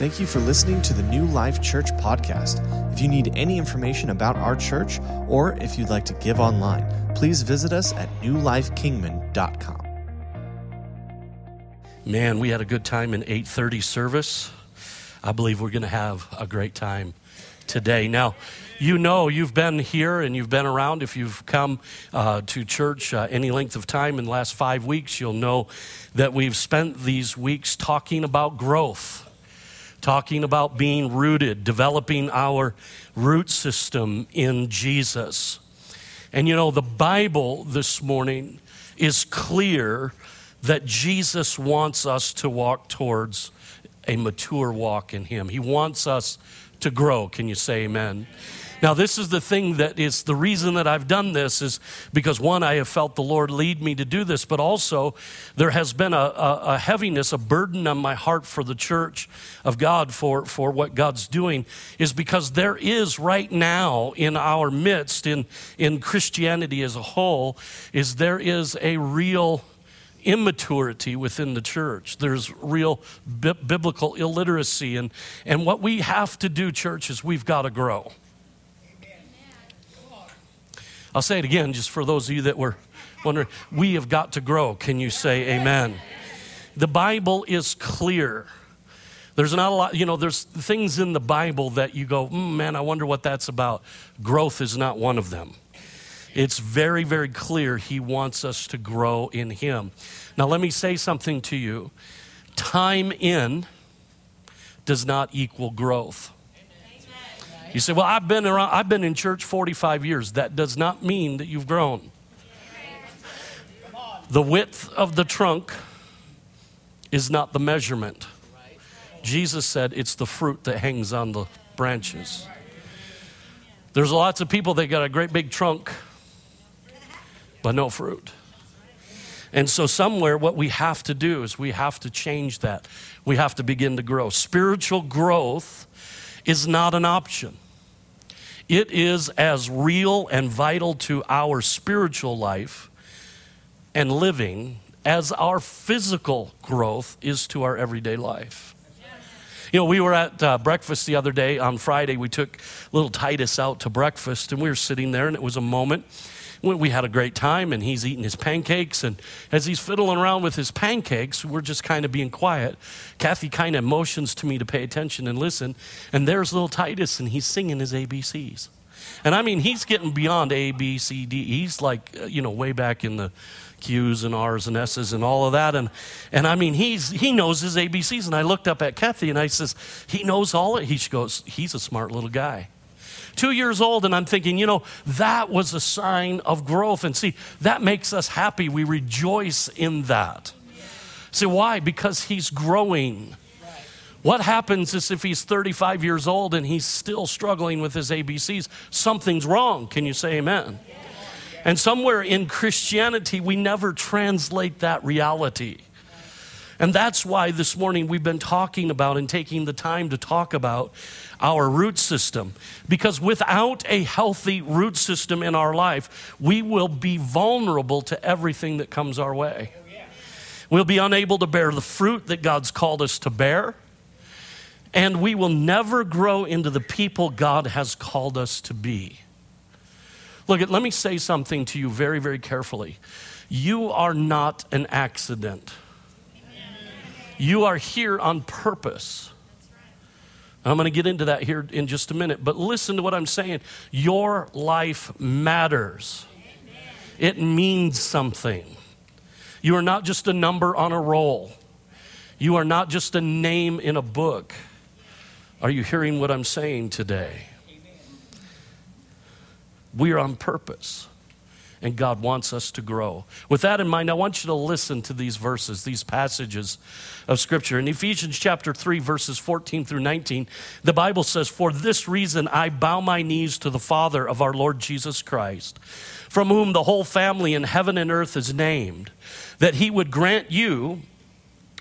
Thank you for listening to the New Life Church podcast. If you need any information about our church or if you'd like to give online, please visit us at newlifekingman.com. Man, we had a good time in 8:30 service. I believe we're going to have a great time today. Now, you know you've been here and you've been around. If you've come uh, to church uh, any length of time in the last five weeks, you'll know that we've spent these weeks talking about growth talking about being rooted, developing our root system in Jesus. And you know, the Bible this morning is clear that Jesus wants us to walk towards a mature walk in Him. He wants us to grow. Can you say amen? Now, this is the thing that is the reason that I've done this is because one, I have felt the Lord lead me to do this, but also there has been a, a, a heaviness, a burden on my heart for the church of God for, for what God's doing, is because there is right now in our midst, in, in Christianity as a whole, is there is a real immaturity within the church. There's real bi- biblical illiteracy. And, and what we have to do, church, is we've got to grow. I'll say it again, just for those of you that were wondering. We have got to grow. Can you say amen? The Bible is clear. There's not a lot, you know, there's things in the Bible that you go, mm, man, I wonder what that's about. Growth is not one of them. It's very, very clear He wants us to grow in Him. Now, let me say something to you time in does not equal growth. You say, Well, I've been around, I've been in church 45 years. That does not mean that you've grown. The width of the trunk is not the measurement. Jesus said it's the fruit that hangs on the branches. There's lots of people that got a great big trunk, but no fruit. And so, somewhere, what we have to do is we have to change that. We have to begin to grow. Spiritual growth is not an option. It is as real and vital to our spiritual life and living as our physical growth is to our everyday life. You know, we were at uh, breakfast the other day on Friday. We took little Titus out to breakfast, and we were sitting there, and it was a moment we had a great time and he's eating his pancakes and as he's fiddling around with his pancakes we're just kind of being quiet. Kathy kind of motions to me to pay attention and listen and there's little titus and he's singing his abcs and i mean he's getting beyond a b c d. He's like uh, you know way back in the q's and r's and s's and all of that and and i mean he's he knows his abcs and i looked up at kathy and i says he knows all it. He goes he's a smart little guy two years old, and I'm thinking, you know, that was a sign of growth. And see, that makes us happy. We rejoice in that. See, why? Because he's growing. What happens is if he's 35 years old and he's still struggling with his ABCs, something's wrong. Can you say amen? And somewhere in Christianity, we never translate that reality. And that's why this morning we've been talking about and taking the time to talk about our root system. Because without a healthy root system in our life, we will be vulnerable to everything that comes our way. We'll be unable to bear the fruit that God's called us to bear. And we will never grow into the people God has called us to be. Look, let me say something to you very, very carefully. You are not an accident. You are here on purpose. I'm going to get into that here in just a minute, but listen to what I'm saying. Your life matters, it means something. You are not just a number on a roll, you are not just a name in a book. Are you hearing what I'm saying today? We are on purpose and God wants us to grow. With that in mind, I want you to listen to these verses, these passages of Scripture. In Ephesians chapter 3, verses 14 through 19, the Bible says, For this reason I bow my knees to the Father of our Lord Jesus Christ, from whom the whole family in heaven and earth is named, that he would grant you,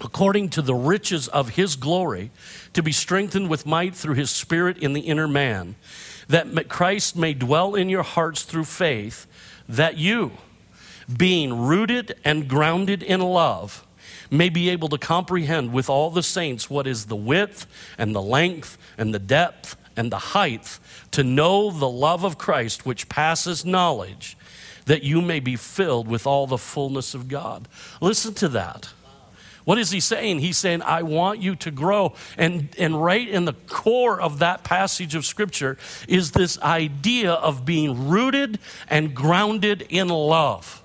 according to the riches of his glory, to be strengthened with might through his Spirit in the inner man, that Christ may dwell in your hearts through faith that you, being rooted and grounded in love, may be able to comprehend with all the saints what is the width and the length and the depth and the height, to know the love of Christ which passes knowledge, that you may be filled with all the fullness of God. Listen to that. What is he saying? He's saying, I want you to grow. And, and right in the core of that passage of scripture is this idea of being rooted and grounded in love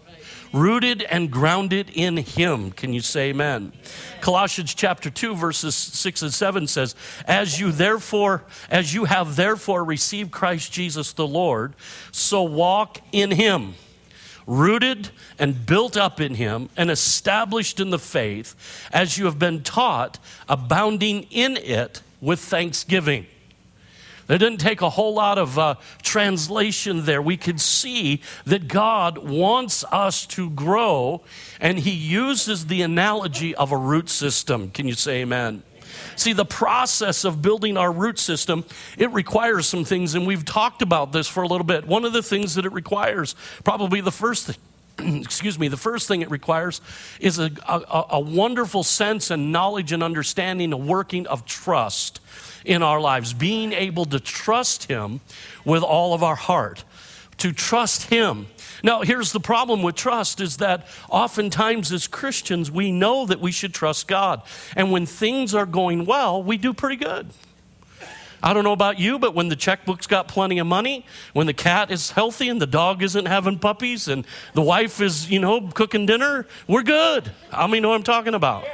rooted and grounded in Him. Can you say amen? Colossians chapter 2, verses 6 and 7 says, As you therefore, as you have therefore received Christ Jesus the Lord, so walk in Him rooted and built up in him and established in the faith as you have been taught, abounding in it with thanksgiving. There didn't take a whole lot of uh, translation there. We could see that God wants us to grow, and He uses the analogy of a root system. Can you say amen? See, the process of building our root system, it requires some things, and we've talked about this for a little bit. One of the things that it requires, probably the first thing, excuse me, the first thing it requires is a, a, a wonderful sense and knowledge and understanding, a working of trust in our lives, being able to trust Him with all of our heart, to trust Him. Now, here's the problem with trust is that oftentimes as Christians, we know that we should trust God. And when things are going well, we do pretty good. I don't know about you, but when the checkbook's got plenty of money, when the cat is healthy and the dog isn't having puppies and the wife is, you know, cooking dinner, we're good. I mean, know what I'm talking about.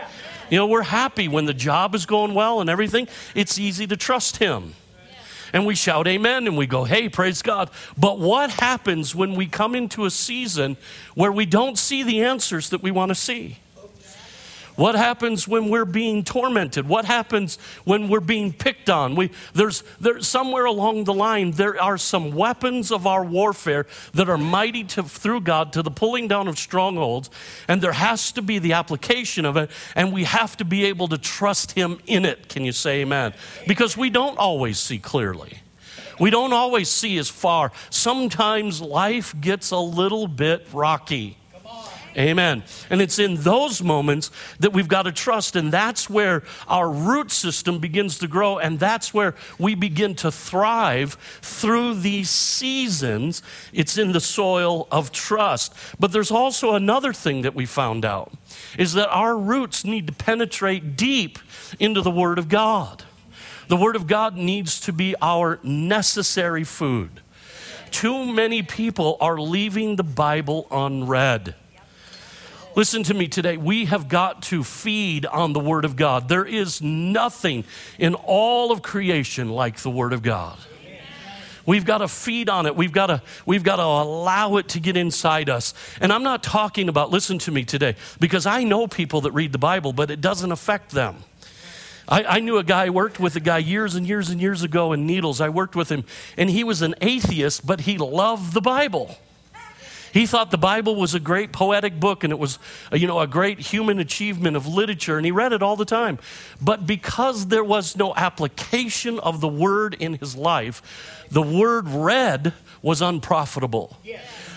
You know, we're happy when the job is going well and everything. It's easy to trust Him. And we shout amen and we go, hey, praise God. But what happens when we come into a season where we don't see the answers that we want to see? What happens when we're being tormented? What happens when we're being picked on? We, there's, there, somewhere along the line, there are some weapons of our warfare that are mighty to, through God to the pulling down of strongholds, and there has to be the application of it, and we have to be able to trust Him in it. Can you say amen? Because we don't always see clearly. We don't always see as far. Sometimes life gets a little bit rocky. Amen. And it's in those moments that we've got to trust, and that's where our root system begins to grow, and that's where we begin to thrive through these seasons. It's in the soil of trust. But there's also another thing that we found out is that our roots need to penetrate deep into the Word of God. The Word of God needs to be our necessary food. Too many people are leaving the Bible unread. Listen to me today. We have got to feed on the Word of God. There is nothing in all of creation like the Word of God. We've got to feed on it. We've got to, we've got to allow it to get inside us. And I'm not talking about, listen to me today, because I know people that read the Bible, but it doesn't affect them. I, I, knew a guy, worked with a guy years and years and years ago in Needles. I worked with him, and he was an atheist, but he loved the Bible. He thought the Bible was a great poetic book and it was, uh, you know, a great human achievement of literature, and he read it all the time. But because there was no application of the word in his life, the word read was unprofitable.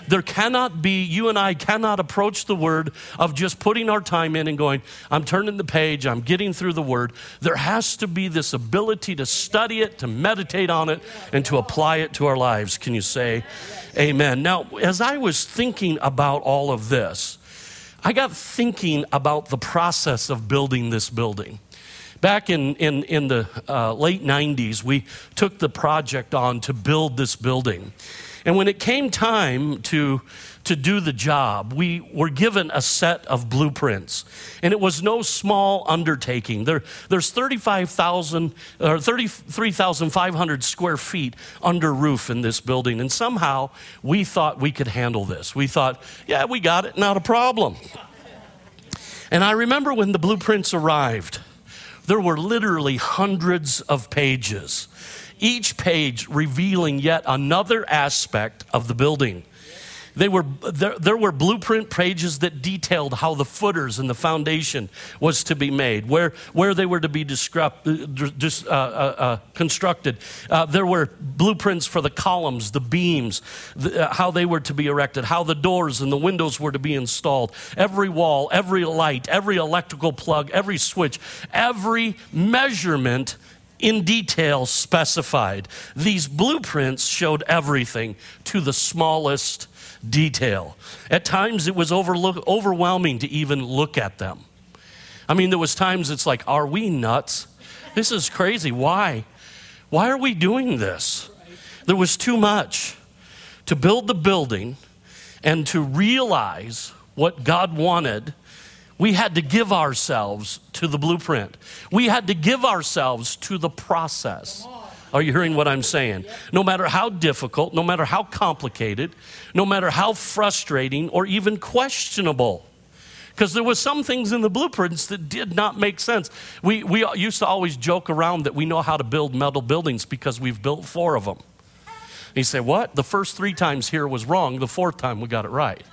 There cannot be, you and I cannot approach the word of just putting our time in and going, I'm turning the page, I'm getting through the word. There has to be this ability to study it, to meditate on it, and to apply it to our lives. Can you say amen? Now, as I was thinking about all of this, I got thinking about the process of building this building. Back in, in, in the uh, late 90s, we took the project on to build this building. And when it came time to, to do the job, we were given a set of blueprints. And it was no small undertaking. There, there's 35,000 or 33,500 square feet under roof in this building. And somehow we thought we could handle this. We thought, yeah, we got it, not a problem. And I remember when the blueprints arrived, there were literally hundreds of pages each page revealing yet another aspect of the building. They were, there, there were blueprint pages that detailed how the footers and the foundation was to be made, where, where they were to be descript, uh, uh, uh, constructed. Uh, there were blueprints for the columns, the beams, the, uh, how they were to be erected, how the doors and the windows were to be installed. Every wall, every light, every electrical plug, every switch, every measurement in detail specified. These blueprints showed everything to the smallest detail. At times it was overlook, overwhelming to even look at them. I mean, there was times it's like, are we nuts? This is crazy. Why? Why are we doing this? There was too much to build the building and to realize what God wanted. We had to give ourselves to the blueprint. We had to give ourselves to the process. Are you hearing what I'm saying? No matter how difficult, no matter how complicated, no matter how frustrating or even questionable. Because there were some things in the blueprints that did not make sense. We, we used to always joke around that we know how to build metal buildings because we've built four of them. And you say, What? The first three times here was wrong, the fourth time we got it right.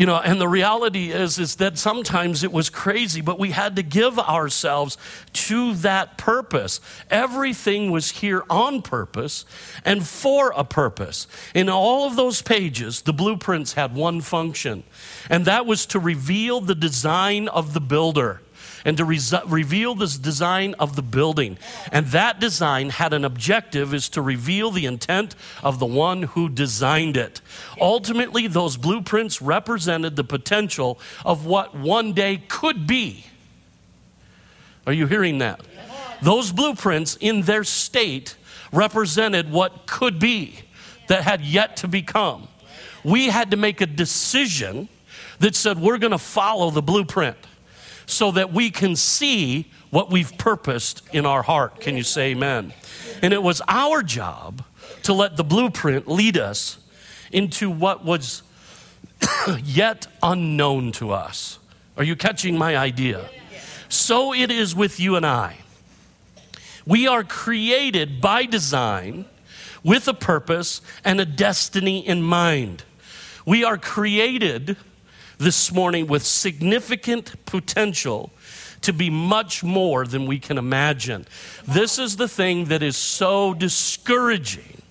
You know, and the reality is is that sometimes it was crazy, but we had to give ourselves to that purpose. Everything was here on purpose and for a purpose. In all of those pages, the blueprints had one function, and that was to reveal the design of the builder and to re- reveal this design of the building. And that design had an objective is to reveal the intent of the one who designed it. Ultimately, those blueprints represented the potential of what one day could be. Are you hearing that? Those blueprints in their state represented what could be that had yet to become. We had to make a decision that said we're going to follow the blueprint so that we can see what we've purposed in our heart. Can you say amen? And it was our job to let the blueprint lead us into what was yet unknown to us. Are you catching my idea? So it is with you and I. We are created by design with a purpose and a destiny in mind. We are created this morning with significant potential to be much more than we can imagine. This is the thing that is so discouraging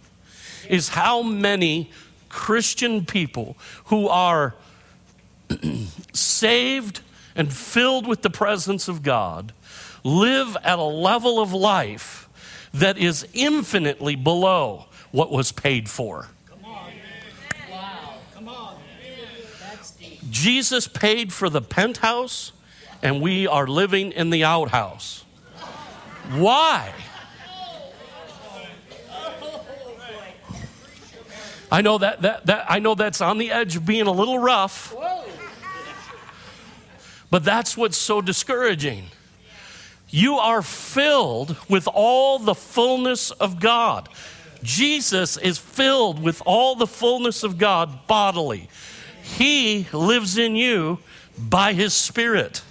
is how many Christian people who are saved and filled with the presence of God live at a level of life that is infinitely below what was paid for. Jesus paid for the penthouse, and we are living in the outhouse. Why? I know that, that, that I know that's on the edge of being a little rough. But that's what's so discouraging. You are filled with all the fullness of God. Jesus is filled with all the fullness of God bodily. He lives in you by His Spirit.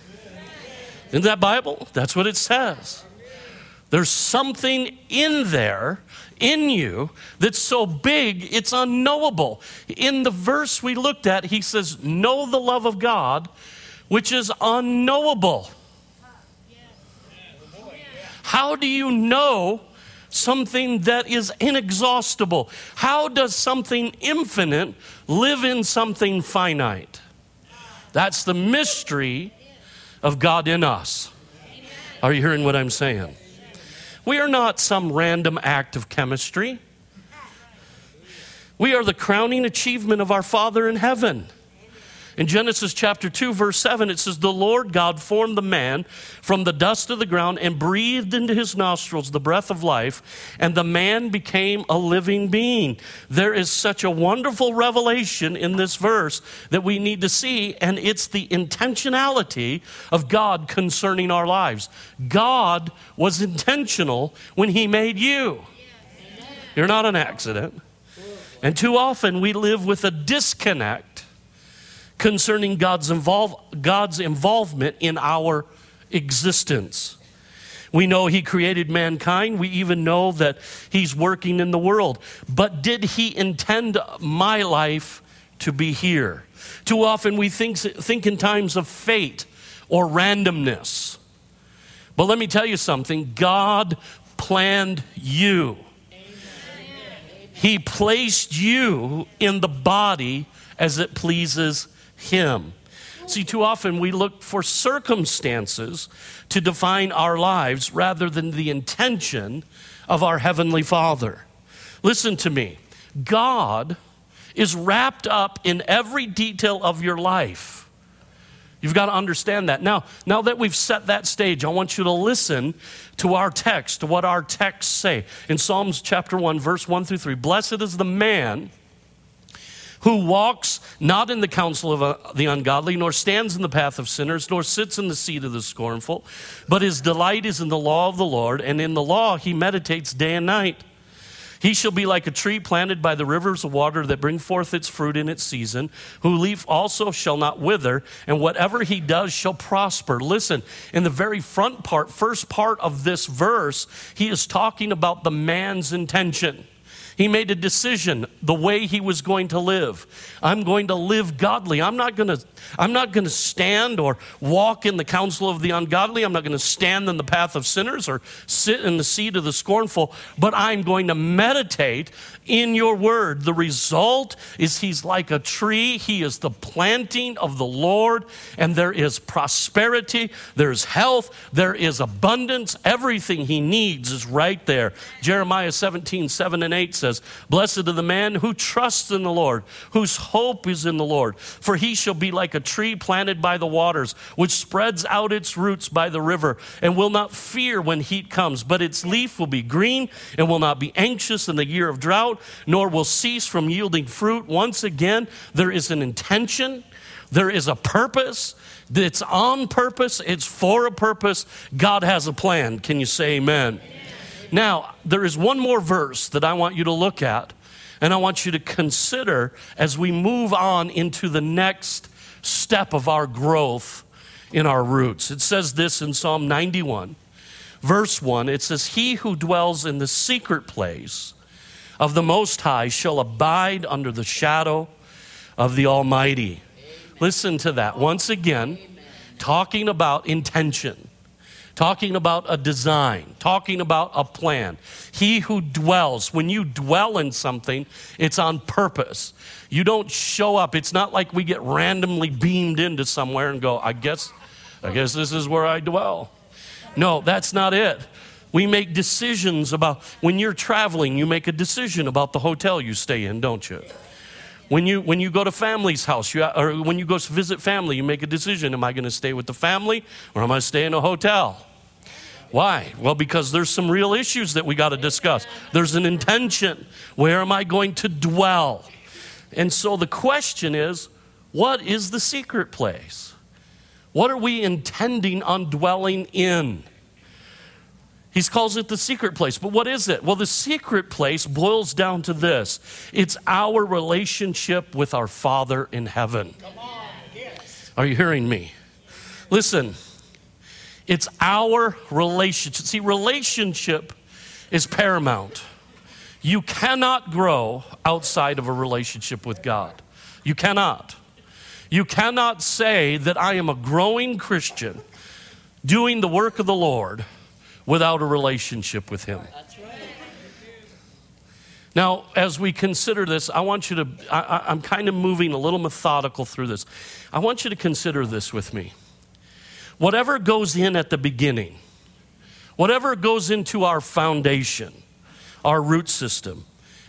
In that Bible, that's what it says. There's something in there, in you, that's so big it's unknowable. In the verse we looked at, he says, Know the love of God, which is unknowable. How do you know something that is inexhaustible? How does something infinite live in something finite? That's the mystery of God in us. Are you hearing what I'm saying? We are not some random act of chemistry. We are the crowning achievement of our Father in heaven. In Genesis chapter 2, verse 7, it says, The Lord God formed the man from the dust of the ground and breathed into his nostrils the breath of life, and the man became a living being. There is such a wonderful revelation in this verse that we need to see, and it's the intentionality of God concerning our lives. God was intentional when he made you. You're not an accident. And too often we live with a disconnect concerning God's, involve, God's involvement in our existence. We know he created mankind. We even know that he's working in the world. But did he intend my life to be here? Too often we think, think in times of fate or randomness. But let me tell you something God planned you. He placed you in the body as it pleases Him. See, too often we look for circumstances to define our lives rather than the intention of our Heavenly Father. Listen to me God is wrapped up in every detail of your life. You've got to understand that. Now, now that we've set that stage, I want you to listen to our text, to what our texts say. In Psalms chapter 1, verse 1 through 3, blessed is the man who walks not in the counsel of uh, the ungodly, nor stands in the path of sinners, nor sits in the seat of the scornful, but his delight is in the law of the Lord, and in the law he meditates day and night. He shall be like a tree planted by the rivers of water that bring forth its fruit in its season, whose leaf also shall not wither, and whatever he does shall prosper. Listen, in the very front part, first part of this verse, he is talking about the man's intention. He made a decision the way he was going to live. I'm going to live godly. I'm not going to I'm not going to stand or walk in the counsel of the ungodly. I'm not going to stand in the path of sinners or sit in the seat of the scornful, but I'm going to meditate in your word. The result is he's like a tree. He is the planting of the Lord, and there is prosperity, there's health, there is abundance. Everything he needs is right there. Jeremiah 17, 7 and 8 says, Blessed are the man who trusts in the Lord, whose hope is in the Lord, for he shall be like a tree planted by the waters, which spreads out its roots by the river, and will not fear when heat comes, but its leaf will be green and will not be anxious in the year of drought, nor will cease from yielding fruit. Once again, there is an intention, there is a purpose. It's on purpose, it's for a purpose. God has a plan. Can you say amen? amen? Now, there is one more verse that I want you to look at, and I want you to consider as we move on into the next step of our growth in our roots. It says this in Psalm 91, verse 1 it says, He who dwells in the secret place of the Most High shall abide under the shadow of the Almighty. Amen. Listen to that. Once again, Amen. talking about intention, talking about a design, talking about a plan. He who dwells, when you dwell in something, it's on purpose. You don't show up. It's not like we get randomly beamed into somewhere and go, I guess, I guess this is where I dwell. No, that's not it. We make decisions about when you're traveling, you make a decision about the hotel you stay in, don't you? When you, when you go to family's house, you, or when you go to visit family, you make a decision Am I going to stay with the family or am I stay in a hotel? Why? Well, because there's some real issues that we got to discuss. There's an intention. Where am I going to dwell? And so the question is what is the secret place? What are we intending on dwelling in? He calls it the secret place. But what is it? Well, the secret place boils down to this it's our relationship with our Father in heaven. Yes. Are you hearing me? Listen, it's our relationship. See, relationship is paramount. You cannot grow outside of a relationship with God. You cannot. You cannot say that I am a growing Christian doing the work of the Lord without a relationship with Him. Now, as we consider this, I want you to, I, am kind of moving a little methodical through this. I want you to consider this with me. Whatever goes in at the beginning, whatever goes into our foundation, our root system,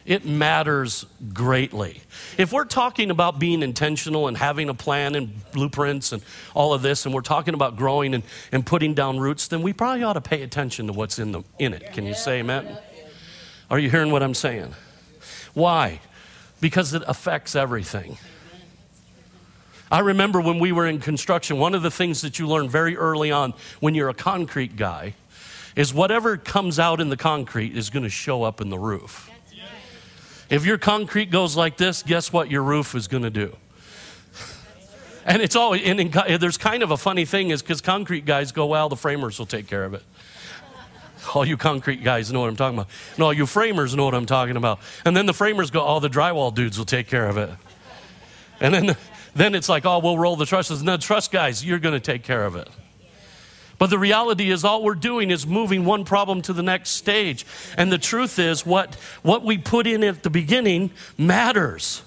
it matters greatly. If we're talking about being intentional and having a plan and blueprints and all of this, and we're talking about growing and, and putting down roots, then we probably ought to pay attention to what's in, the, in it. Can you say amen? Are you hearing what I'm saying? Why? Because it affects everything. I remember when we were in construction, one of the things that you learn very early on when you're a concrete guy is whatever comes out in the concrete is going to show up in the roof. If your concrete goes like this, guess what your roof is going to do? And it's always, and in, there's kind of a funny thing is because concrete guys go, well, the framers will take care of it. All you concrete guys know what I'm talking about. And all you framers know what I'm talking about. And then the framers go, all the drywall dudes will take care of it. And then, then it's like, oh, we'll roll the trusses. No, truss guys, you're going to take care of it. But the reality is, all we're doing is moving one problem to the next stage. And the truth is, what, what we put in at the beginning matters.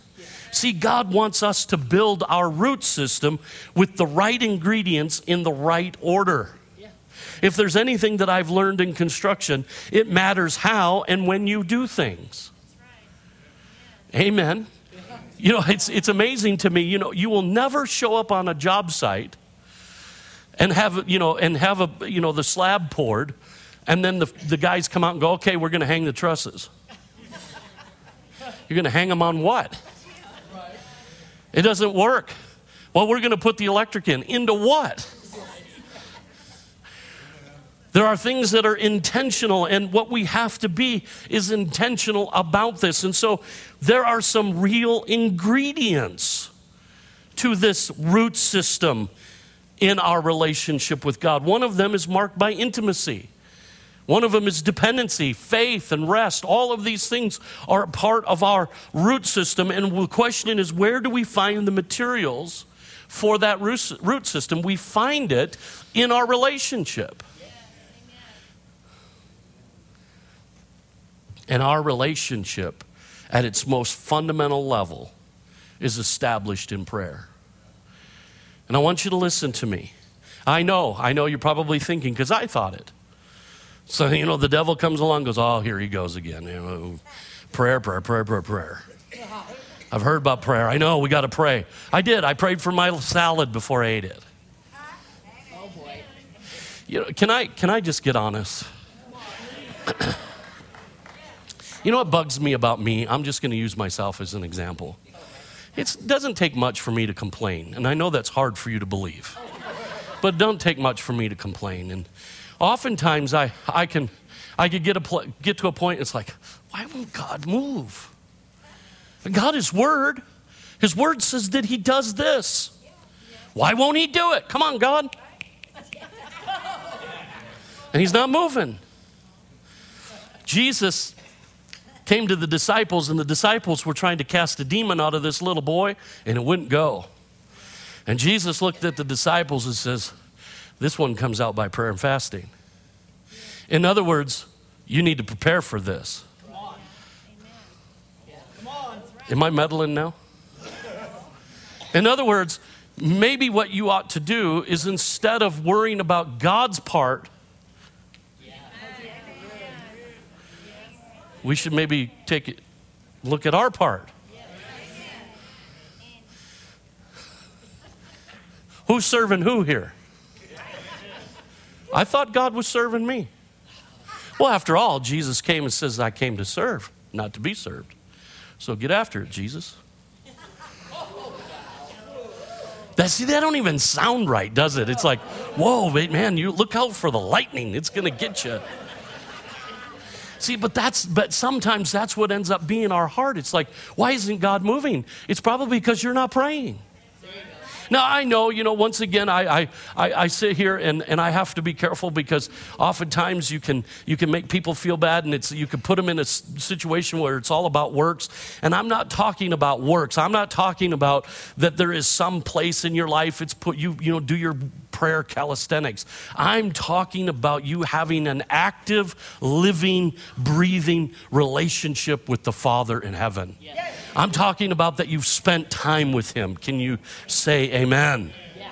See, God wants us to build our root system with the right ingredients in the right order. If there's anything that I've learned in construction, it matters how and when you do things. Amen. You know, it's, it's amazing to me. You know, you will never show up on a job site and have, you know, and have a, you know, the slab poured, and then the, the guys come out and go, okay, we're going to hang the trusses. You're going to hang them on what? It doesn't work. Well, we're going to put the electric in. Into what? There are things that are intentional, and what we have to be is intentional about this. And so there are some real ingredients to this root system in our relationship with God. One of them is marked by intimacy. One of them is dependency, faith, and rest. All of these things are part of our root system. And the question is where do we find the materials for that root system? We find it in our relationship. And our relationship, at its most fundamental level, is established in prayer. And I want you to listen to me. I know, I know you're probably thinking, because I thought it. So, you know, the devil comes along goes, oh, here he goes again. You know, prayer, prayer, prayer, prayer, prayer. I've heard about prayer. I know, we got to pray. I did. I prayed for my salad before I ate it. Oh, boy. You know, can I, can I just get honest? you know what bugs me about me? I'm just going to use myself as an example. It doesn't take much for me to complain, and I know that's hard for you to believe. But don't take much for me to complain. And oftentimes I, I can I could get, a pl- get to a point, it's like, why won't God move? God is word. His word says that he does this. Why won't he do it? Come on, God. And he's not moving. Jesus came to the disciples, and the disciples were trying to cast a demon out of this little boy, and it wouldn't go. And Jesus looked at the disciples and says, This one comes out by prayer and fasting. In other words, you need to prepare for this. Am I meddling now? In other words, maybe what you ought to do is instead of worrying about God's part, we should maybe take a look at our part. Who's serving who here? I thought God was serving me. Well, after all, Jesus came and says, I came to serve, not to be served. So get after it, Jesus. That, see, that don't even sound right, does it? It's like, whoa, man, you look out for the lightning. It's going to get you. See, but that's but sometimes that's what ends up being our heart. It's like, why isn't God moving? It's probably because you're not praying. Now, I know, you know, once again, I, I, I, sit here and, and I have to be careful because oftentimes you can, you can make people feel bad and it's, you can put them in a situation where it's all about works. And I'm not talking about works. I'm not talking about that there is some place in your life it's put you, you know, do your prayer calisthenics. I'm talking about you having an active, living, breathing relationship with the Father in heaven. Yes. I'm talking about that you've spent time with Him. Can you say amen? Yeah.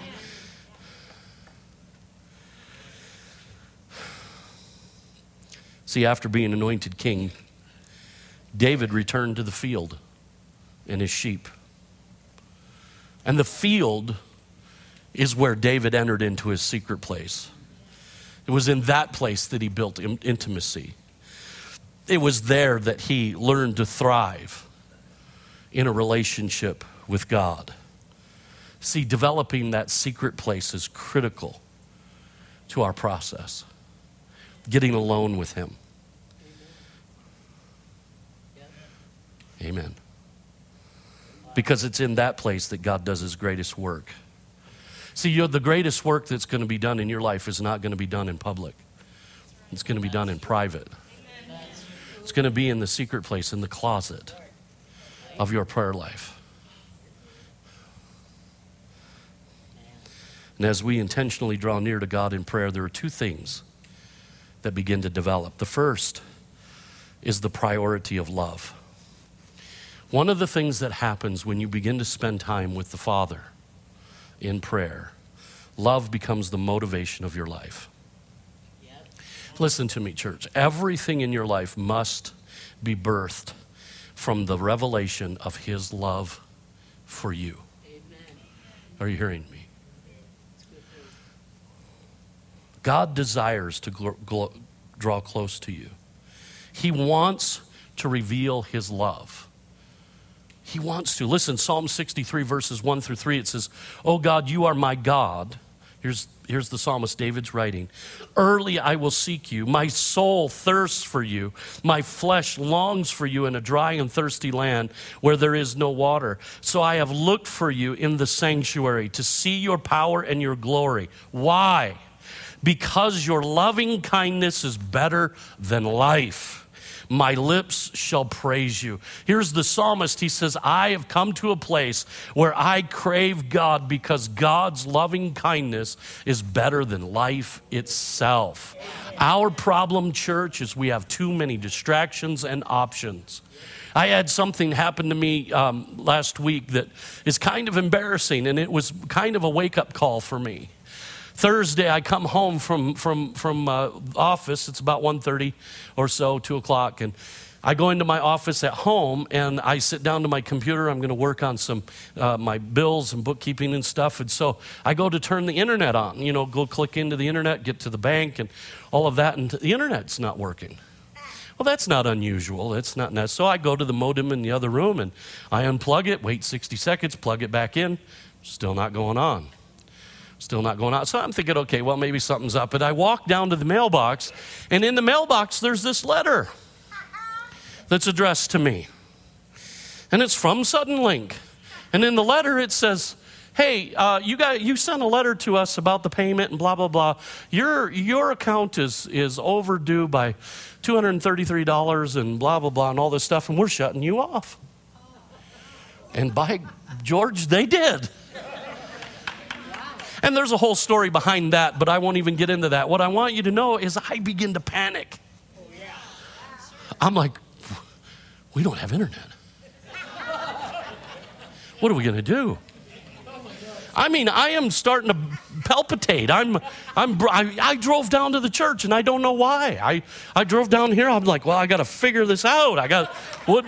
See, after being anointed king, David returned to the field and his sheep. And the field is where David entered into his secret place. It was in that place that he built intimacy. It was there that he learned to thrive in a relationship with God. See, developing that secret place is critical to our process. Getting alone with Him. Amen. Because it's in that place that God does His greatest work. See, you the greatest work that's going to be done in your life is not going to be done in public. It's going to be done in private. It's going to be in the secret place, in the closet of your prayer life. And as we intentionally draw near to God in prayer, there are two things that begin to develop. The first is the priority of love. One of the things that happens when you begin to spend time with the Father in prayer, love becomes the motivation of your life. Yep. Listen to me, church. Everything in your life must be birthed from the revelation of His love for you. Amen. Are you hearing me? God desires to gl- gl- draw close to you. He wants to reveal his love. He wants to. Listen, Psalm 63, verses 1 through 3, it says, Oh God, you are my God. Here's, here's the psalmist David's writing. Early I will seek you. My soul thirsts for you. My flesh longs for you in a dry and thirsty land where there is no water. So I have looked for you in the sanctuary to see your power and your glory. Why? because your loving kindness is better than life. My lips shall praise you. Here's the psalmist. He says, I have come to a place where I crave God because God's loving kindness is better than life itself. Our problem, church, is we have too many distractions and options. I had something happen to me um, last week that is kind of embarrassing, and it was kind of a wake up call for me. Thursday, I come home from, from, from uh, office. It's about 1.30 or so, 2 o'clock. And I go into my office at home and I sit down to my computer. I'm going to work on some uh, my bills and bookkeeping and stuff. And so I go to turn the internet on. You know, go click into the internet, get to the bank, and all of that. And the internet's not working. Well, that's not unusual. That's not necessary. So I go to the modem in the other room and I unplug it, wait 60 seconds, plug it back in. Still not going on still not going out. So I'm thinking, okay, well, maybe something's up. But I walk down to the mailbox, and in the mailbox, there's this letter that's addressed to me. And it's from Suddenlink. And in the letter, it says, hey, uh, you, got, you sent a letter to us about the payment and blah, blah, blah. Your, your account is, is overdue by $233 and blah, blah, blah, and all this stuff, and we're shutting you off. And by George, they did. And there's a whole story behind that, but I won't even get into that. What I want you to know is I begin to panic. I'm like, we don't have internet. What are we going to do? I mean, I am starting to palpitate. I'm, I'm, I, I, drove down to the church and I don't know why. I, I drove down here. I'm like, well, I got to figure this out. I got, what,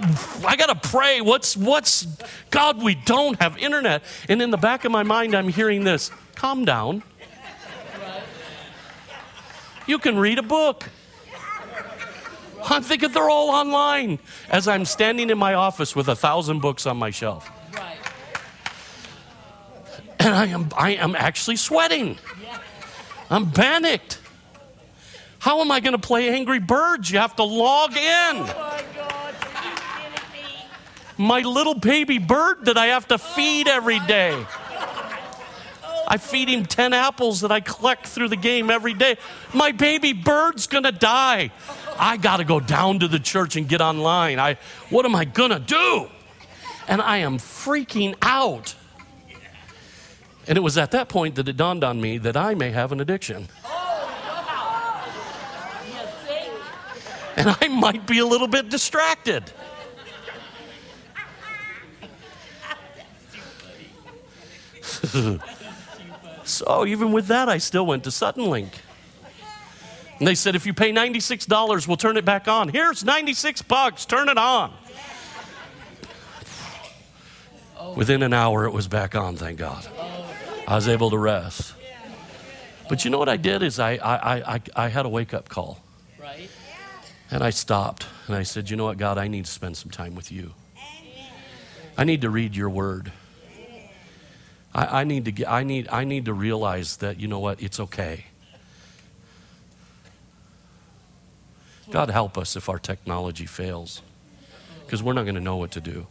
I got to pray. What's, what's, God, we don't have internet. And in the back of my mind, I'm hearing this calm down. You can read a book. I'm thinking they're all online as I'm standing in my office with a thousand books on my shelf. And I am, I am actually sweating. I'm panicked. How am I going to play Angry Birds? You have to log in. Oh my little baby bird that I have to feed every day. I feed him 10 apples that I collect through the game every day. My baby bird's gonna die. I gotta go down to the church and get online. I, what am I gonna do? And I am freaking out. And it was at that point that it dawned on me that I may have an addiction. And I might be a little bit distracted. So even with that, I still went to Suddenlink. And they said, if you pay $96, we'll turn it back on. Here's 96 bucks, turn it on. Within an hour, it was back on, thank God. I was able to rest. But you know what I did is I, I, I, I had a wake up call. Right. And I stopped and I said, you know what, God, I need to spend some time with you. I need to read your word. I, I, need to get, I, need, I need to realize that, you know what, it's okay. God help us if our technology fails, because we're not going to know what to do.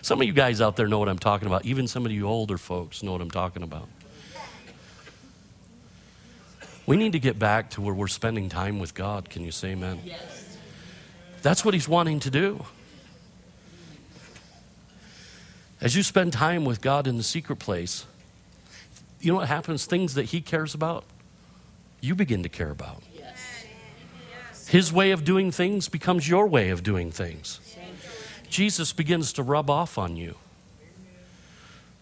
Some of you guys out there know what I'm talking about. Even some of you older folks know what I'm talking about. We need to get back to where we're spending time with God. Can you say amen? Yes. That's what He's wanting to do. As you spend time with God in the secret place, you know what happens? Things that He cares about, you begin to care about. Yes. His way of doing things becomes your way of doing things. Jesus begins to rub off on you.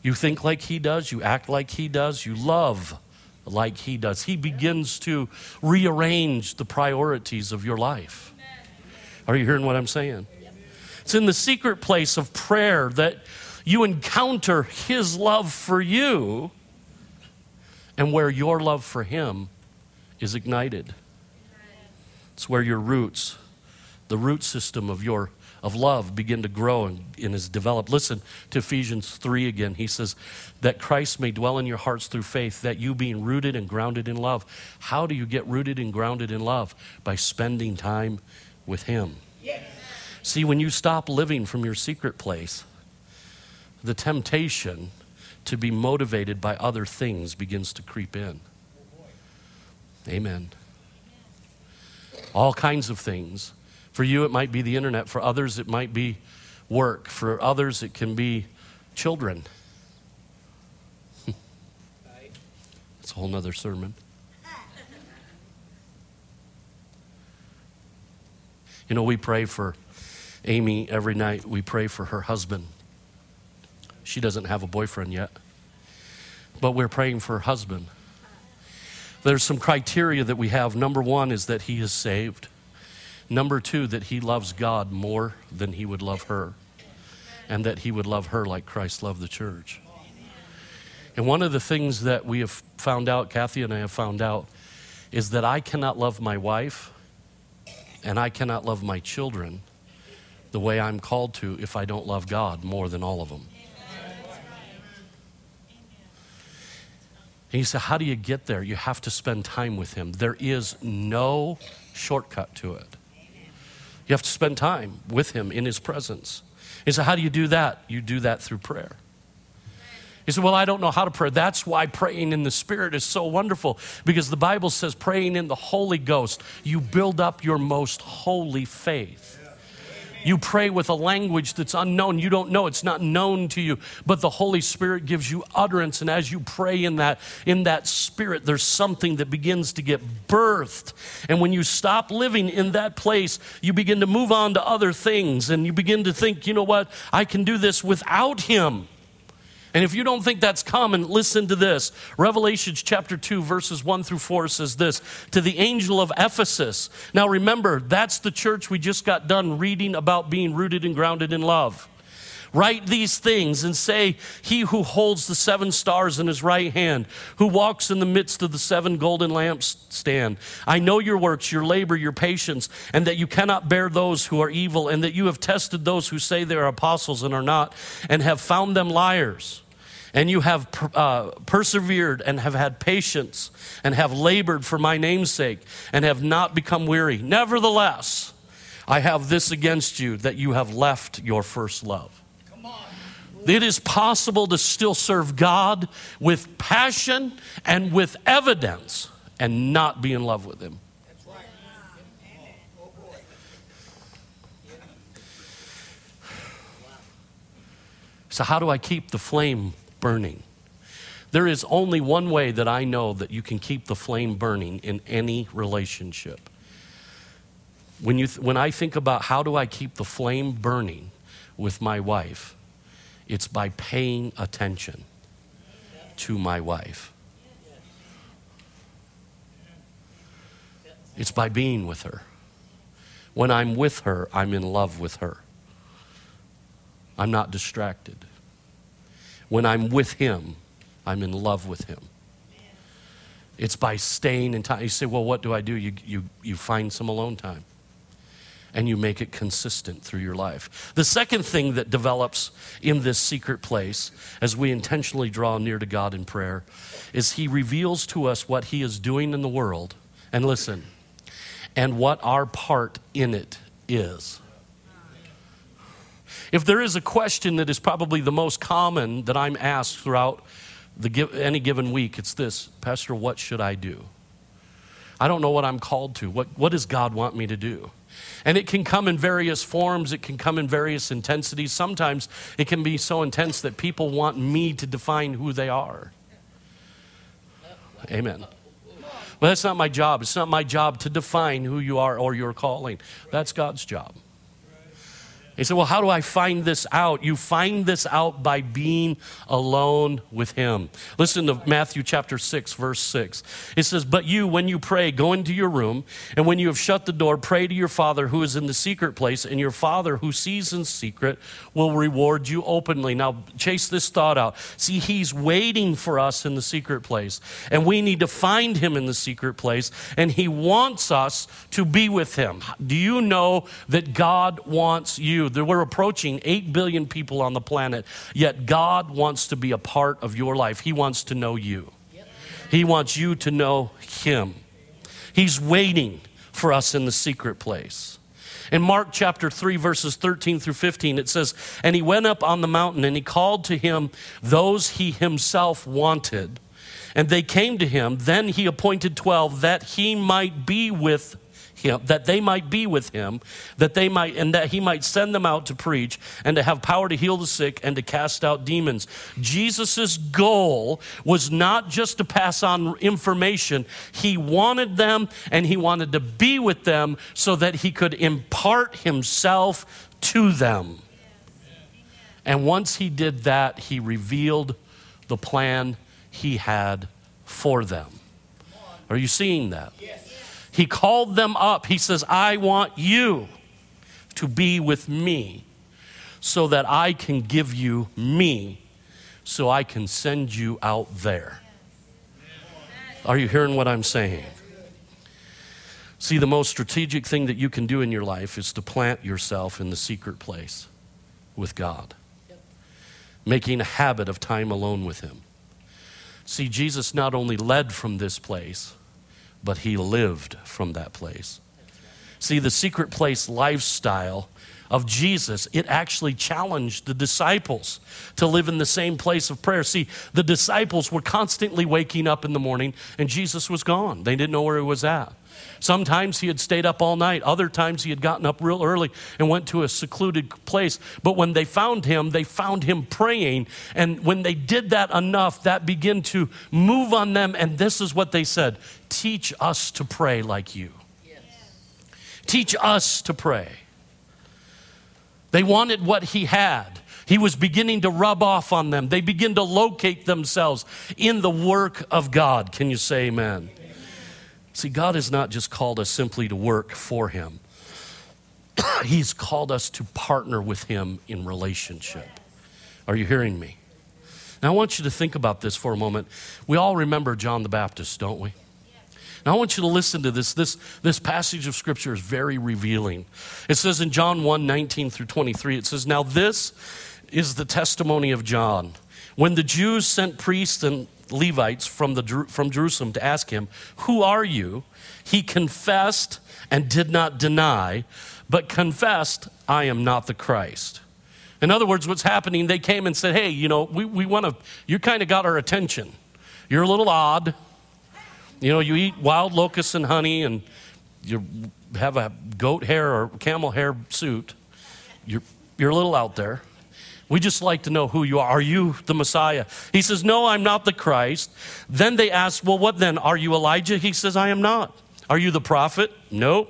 You think like He does, you act like He does, you love like He does. He begins to rearrange the priorities of your life. Are you hearing what I'm saying? It's in the secret place of prayer that you encounter His love for you and where your love for Him is ignited. It's where your roots, the root system of your of love begin to grow and, and is developed. Listen to Ephesians 3 again. He says, That Christ may dwell in your hearts through faith, that you being rooted and grounded in love. How do you get rooted and grounded in love? By spending time with Him. Yes. See, when you stop living from your secret place, the temptation to be motivated by other things begins to creep in. Amen. All kinds of things. For you, it might be the internet. For others, it might be work. For others, it can be children. It's a whole nother sermon. You know, we pray for Amy every night. We pray for her husband. She doesn't have a boyfriend yet, but we're praying for her husband. There's some criteria that we have. Number one is that he is saved. Number two, that he loves God more than he would love her, and that he would love her like Christ loved the church. And one of the things that we have found out, Kathy and I have found out, is that I cannot love my wife and I cannot love my children the way I'm called to if I don't love God more than all of them. And he said, How do you get there? You have to spend time with him. There is no shortcut to it. You have to spend time with him in his presence. He said, How do you do that? You do that through prayer. He said, Well, I don't know how to pray. That's why praying in the Spirit is so wonderful because the Bible says, praying in the Holy Ghost, you build up your most holy faith. You pray with a language that's unknown. You don't know, it's not known to you, but the Holy Spirit gives you utterance. And as you pray in that, in that spirit, there's something that begins to get birthed. And when you stop living in that place, you begin to move on to other things and you begin to think, you know what, I can do this without Him. And if you don't think that's common, listen to this. Revelation chapter 2, verses 1 through 4 says this To the angel of Ephesus. Now remember, that's the church we just got done reading about being rooted and grounded in love. Write these things and say, He who holds the seven stars in his right hand, who walks in the midst of the seven golden lampstand. I know your works, your labor, your patience, and that you cannot bear those who are evil, and that you have tested those who say they are apostles and are not, and have found them liars and you have uh, persevered and have had patience and have labored for my name's sake and have not become weary. Nevertheless, I have this against you that you have left your first love. It is possible to still serve God with passion and with evidence and not be in love with Him. So, how do I keep the flame burning? There is only one way that I know that you can keep the flame burning in any relationship. When, you th- when I think about how do I keep the flame burning with my wife, it's by paying attention to my wife. It's by being with her. When I'm with her, I'm in love with her. I'm not distracted. When I'm with him, I'm in love with him. It's by staying in time. You say, well, what do I do? You, you, you find some alone time and you make it consistent through your life. The second thing that develops in this secret place as we intentionally draw near to God in prayer is He reveals to us what He is doing in the world. And listen, and what our part in it is. If there is a question that is probably the most common that I'm asked throughout the, any given week, it's this Pastor, what should I do? I don't know what I'm called to. What, what does God want me to do? And it can come in various forms, it can come in various intensities. Sometimes it can be so intense that people want me to define who they are. Amen. But that's not my job. It's not my job to define who you are or your calling. That's God's job. He said, Well, how do I find this out? You find this out by being alone with Him. Listen to Matthew chapter 6, verse 6. It says, But you, when you pray, go into your room, and when you have shut the door, pray to your Father who is in the secret place, and your Father who sees in secret will reward you openly. Now, chase this thought out. See, He's waiting for us in the secret place, and we need to find Him in the secret place, and He wants us to be with Him. Do you know that God wants you? We're approaching 8 billion people on the planet, yet God wants to be a part of your life. He wants to know you, He wants you to know Him. He's waiting for us in the secret place. In Mark chapter 3, verses 13 through 15, it says, And he went up on the mountain and he called to him those he himself wanted. And they came to him. Then he appointed 12 that he might be with him, that they might be with him, that they might, and that he might send them out to preach and to have power to heal the sick and to cast out demons. Jesus' goal was not just to pass on information, he wanted them and he wanted to be with them so that he could impart himself to them. And once he did that, he revealed the plan he had for them. Are you seeing that? Yes. He called them up. He says, I want you to be with me so that I can give you me, so I can send you out there. Are you hearing what I'm saying? See, the most strategic thing that you can do in your life is to plant yourself in the secret place with God, making a habit of time alone with Him. See, Jesus not only led from this place, but he lived from that place. See, the secret place lifestyle of Jesus, it actually challenged the disciples to live in the same place of prayer. See, the disciples were constantly waking up in the morning and Jesus was gone. They didn't know where he was at. Sometimes he had stayed up all night. Other times he had gotten up real early and went to a secluded place. But when they found him, they found him praying. And when they did that enough, that began to move on them. And this is what they said Teach us to pray like you. Yes. Teach us to pray. They wanted what he had. He was beginning to rub off on them. They begin to locate themselves in the work of God. Can you say amen? See, God has not just called us simply to work for Him, He's called us to partner with Him in relationship. Are you hearing me? Now, I want you to think about this for a moment. We all remember John the Baptist, don't we? Now, I want you to listen to this. This, this passage of Scripture is very revealing. It says in John 1 19 through 23, it says, Now this is the testimony of John. When the Jews sent priests and Levites from, the, from Jerusalem to ask him, Who are you? He confessed and did not deny, but confessed, I am not the Christ. In other words, what's happening, they came and said, Hey, you know, we, we want to, you kind of got our attention. You're a little odd. You know, you eat wild locusts and honey, and you have a goat hair or camel hair suit. You're, you're a little out there. We just like to know who you are. Are you the Messiah? He says, No, I'm not the Christ. Then they ask, Well, what then? Are you Elijah? He says, I am not. Are you the prophet? No.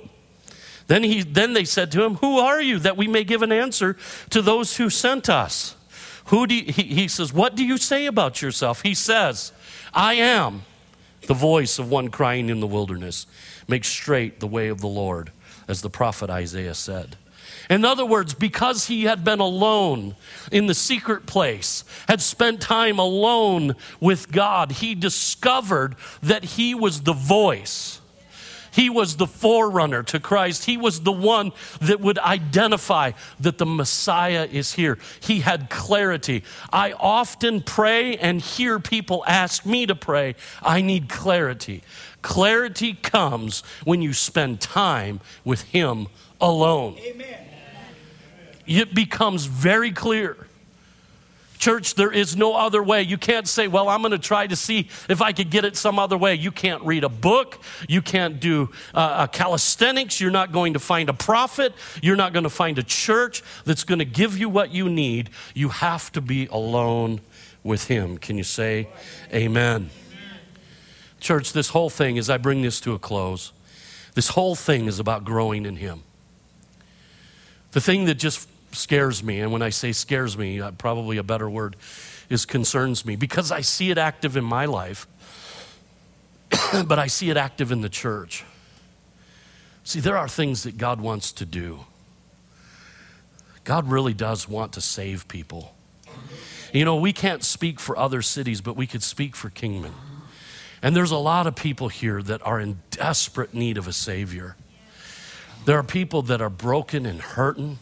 Then, he, then they said to him, Who are you that we may give an answer to those who sent us? Who do you, he, he says, What do you say about yourself? He says, I am the voice of one crying in the wilderness. Make straight the way of the Lord, as the prophet Isaiah said. In other words, because he had been alone in the secret place, had spent time alone with God, he discovered that he was the voice. He was the forerunner to Christ. He was the one that would identify that the Messiah is here. He had clarity. I often pray and hear people ask me to pray. I need clarity. Clarity comes when you spend time with Him alone. Amen it becomes very clear. Church, there is no other way. You can't say, well, I'm going to try to see if I could get it some other way. You can't read a book. You can't do uh, calisthenics. You're not going to find a prophet. You're not going to find a church that's going to give you what you need. You have to be alone with Him. Can you say amen? Church, this whole thing, as I bring this to a close, this whole thing is about growing in Him. The thing that just scares me, and when I say scares me, uh, probably a better word is concerns me, because I see it active in my life, but I see it active in the church. See, there are things that God wants to do. God really does want to save people. You know, we can't speak for other cities, but we could speak for Kingman. And there's a lot of people here that are in desperate need of a Savior. There are people that are broken and hurting.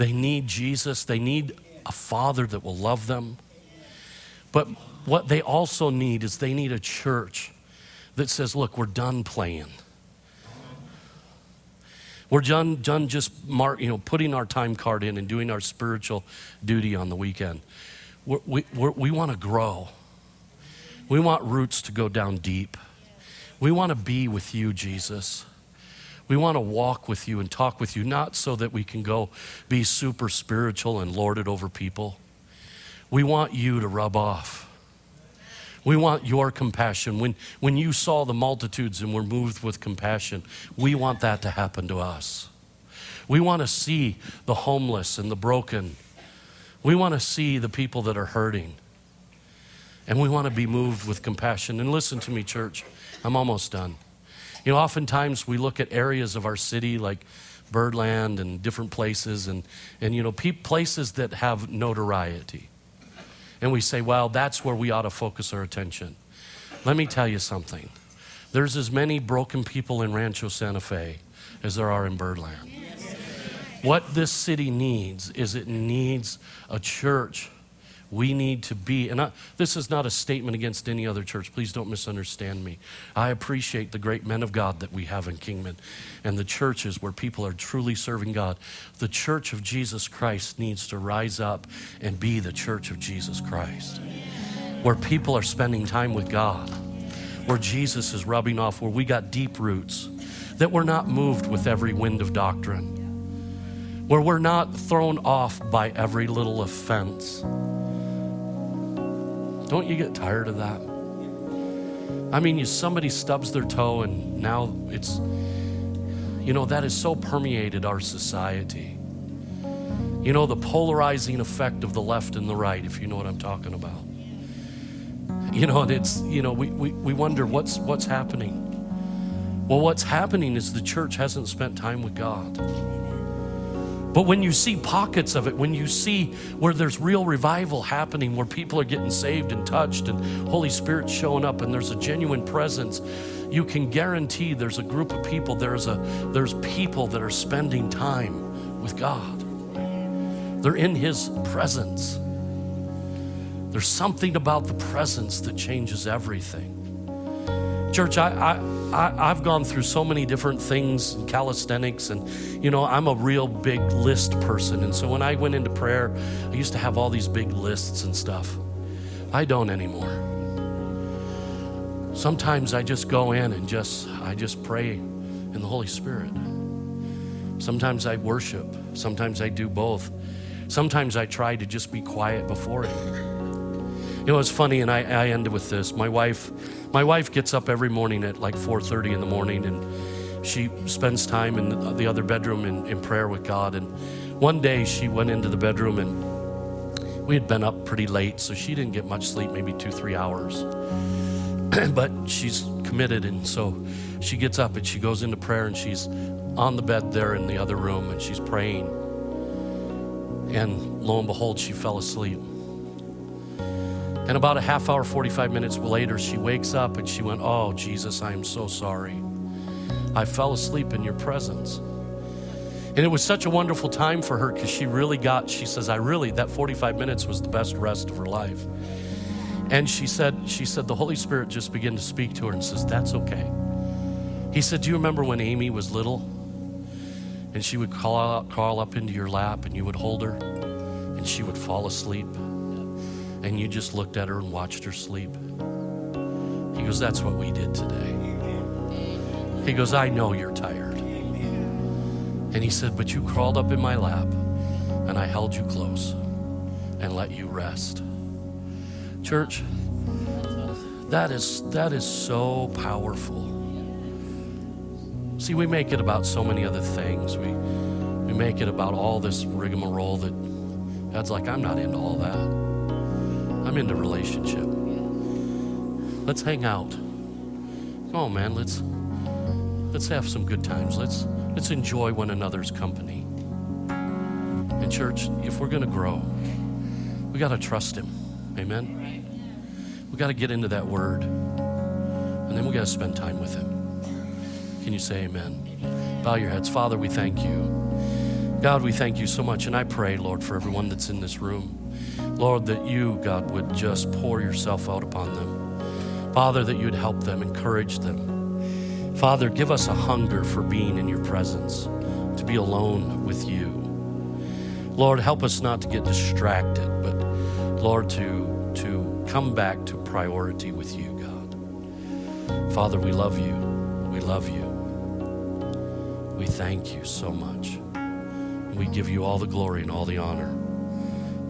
They need Jesus. They need a Father that will love them. But what they also need is they need a church that says, look, we're done playing. We're done, done just you know, putting our time card in and doing our spiritual duty on the weekend. We're, we we we want to grow. We want roots to go down deep. We want to be with you, Jesus. We want to walk with you and talk with you, not so that we can go be super spiritual and lord it over people. We want you to rub off. We want your compassion. When, when you saw the multitudes and were moved with compassion, we want that to happen to us. We want to see the homeless and the broken. We want to see the people that are hurting. And we want to be moved with compassion. And listen to me, church, I'm almost done. You know, oftentimes we look at areas of our city like Birdland and different places, and, and you know, pe- places that have notoriety. And we say, well, that's where we ought to focus our attention. Let me tell you something. There's as many broken people in Rancho Santa Fe as there are in Birdland. What this city needs is it needs a church we need to be, and I, this is not a statement against any other church. Please don't misunderstand me. I appreciate the great men of God that we have in Kingman and the churches where people are truly serving God. The church of Jesus Christ needs to rise up and be the church of Jesus Christ, where people are spending time with God, where Jesus is rubbing off, where we got deep roots, that we're not moved with every wind of doctrine where we're not thrown off by every little offense, don't you get tired of that? I mean, you, somebody stubs their toe and now it's, you know, that has so permeated our society. You know, the polarizing effect of the left and the right, if you know what I'm talking about. You know, and it's, you know, we, we, we wonder what's, what's happening. Well, what's happening is the church hasn't spent time with God. But when you see pockets of it, when you see where there's real revival happening, where people are getting saved and touched and Holy Spirit showing up and there's a genuine presence, you can guarantee there's a group of people, there's a there's people that are spending time with God. They're in his presence. There's something about the presence that changes everything. Church, I, I, I, have gone through so many different things, and calisthenics, and, you know, I'm a real big list person. And so when I went into prayer, I used to have all these big lists and stuff. I don't anymore. Sometimes I just go in and just, I just pray in the Holy Spirit. Sometimes I worship. Sometimes I do both. Sometimes I try to just be quiet before Him. Know, it's funny, and I, I ended with this. My wife, my wife gets up every morning at like 4:30 in the morning, and she spends time in the other bedroom in, in prayer with God. And one day she went into the bedroom, and we had been up pretty late, so she didn't get much sleep, maybe two, three hours. but she's committed, and so she gets up and she goes into prayer, and she's on the bed there in the other room, and she's praying. And lo and behold, she fell asleep. And about a half hour, 45 minutes later, she wakes up and she went, Oh, Jesus, I am so sorry. I fell asleep in your presence. And it was such a wonderful time for her because she really got, she says, I really, that 45 minutes was the best rest of her life. And she said, she said, the Holy Spirit just began to speak to her and says, That's okay. He said, Do you remember when Amy was little? And she would call, out, crawl up into your lap and you would hold her and she would fall asleep. And you just looked at her and watched her sleep? He goes, That's what we did today. He goes, I know you're tired. And he said, But you crawled up in my lap, and I held you close and let you rest. Church, that is, that is so powerful. See, we make it about so many other things. We, we make it about all this rigmarole that God's like, I'm not into all that. I'm into relationship. Let's hang out. Come on, man. Let's let's have some good times. Let's let's enjoy one another's company. And church, if we're going to grow, we got to trust Him. Amen. We got to get into that Word, and then we got to spend time with Him. Can you say Amen? Bow your heads, Father. We thank you. God, we thank you so much, and I pray, Lord, for everyone that's in this room. Lord, that you, God, would just pour yourself out upon them. Father, that you'd help them, encourage them. Father, give us a hunger for being in your presence, to be alone with you. Lord, help us not to get distracted, but Lord, to, to come back to priority with you, God. Father, we love you. We love you. We thank you so much. We give you all the glory and all the honor.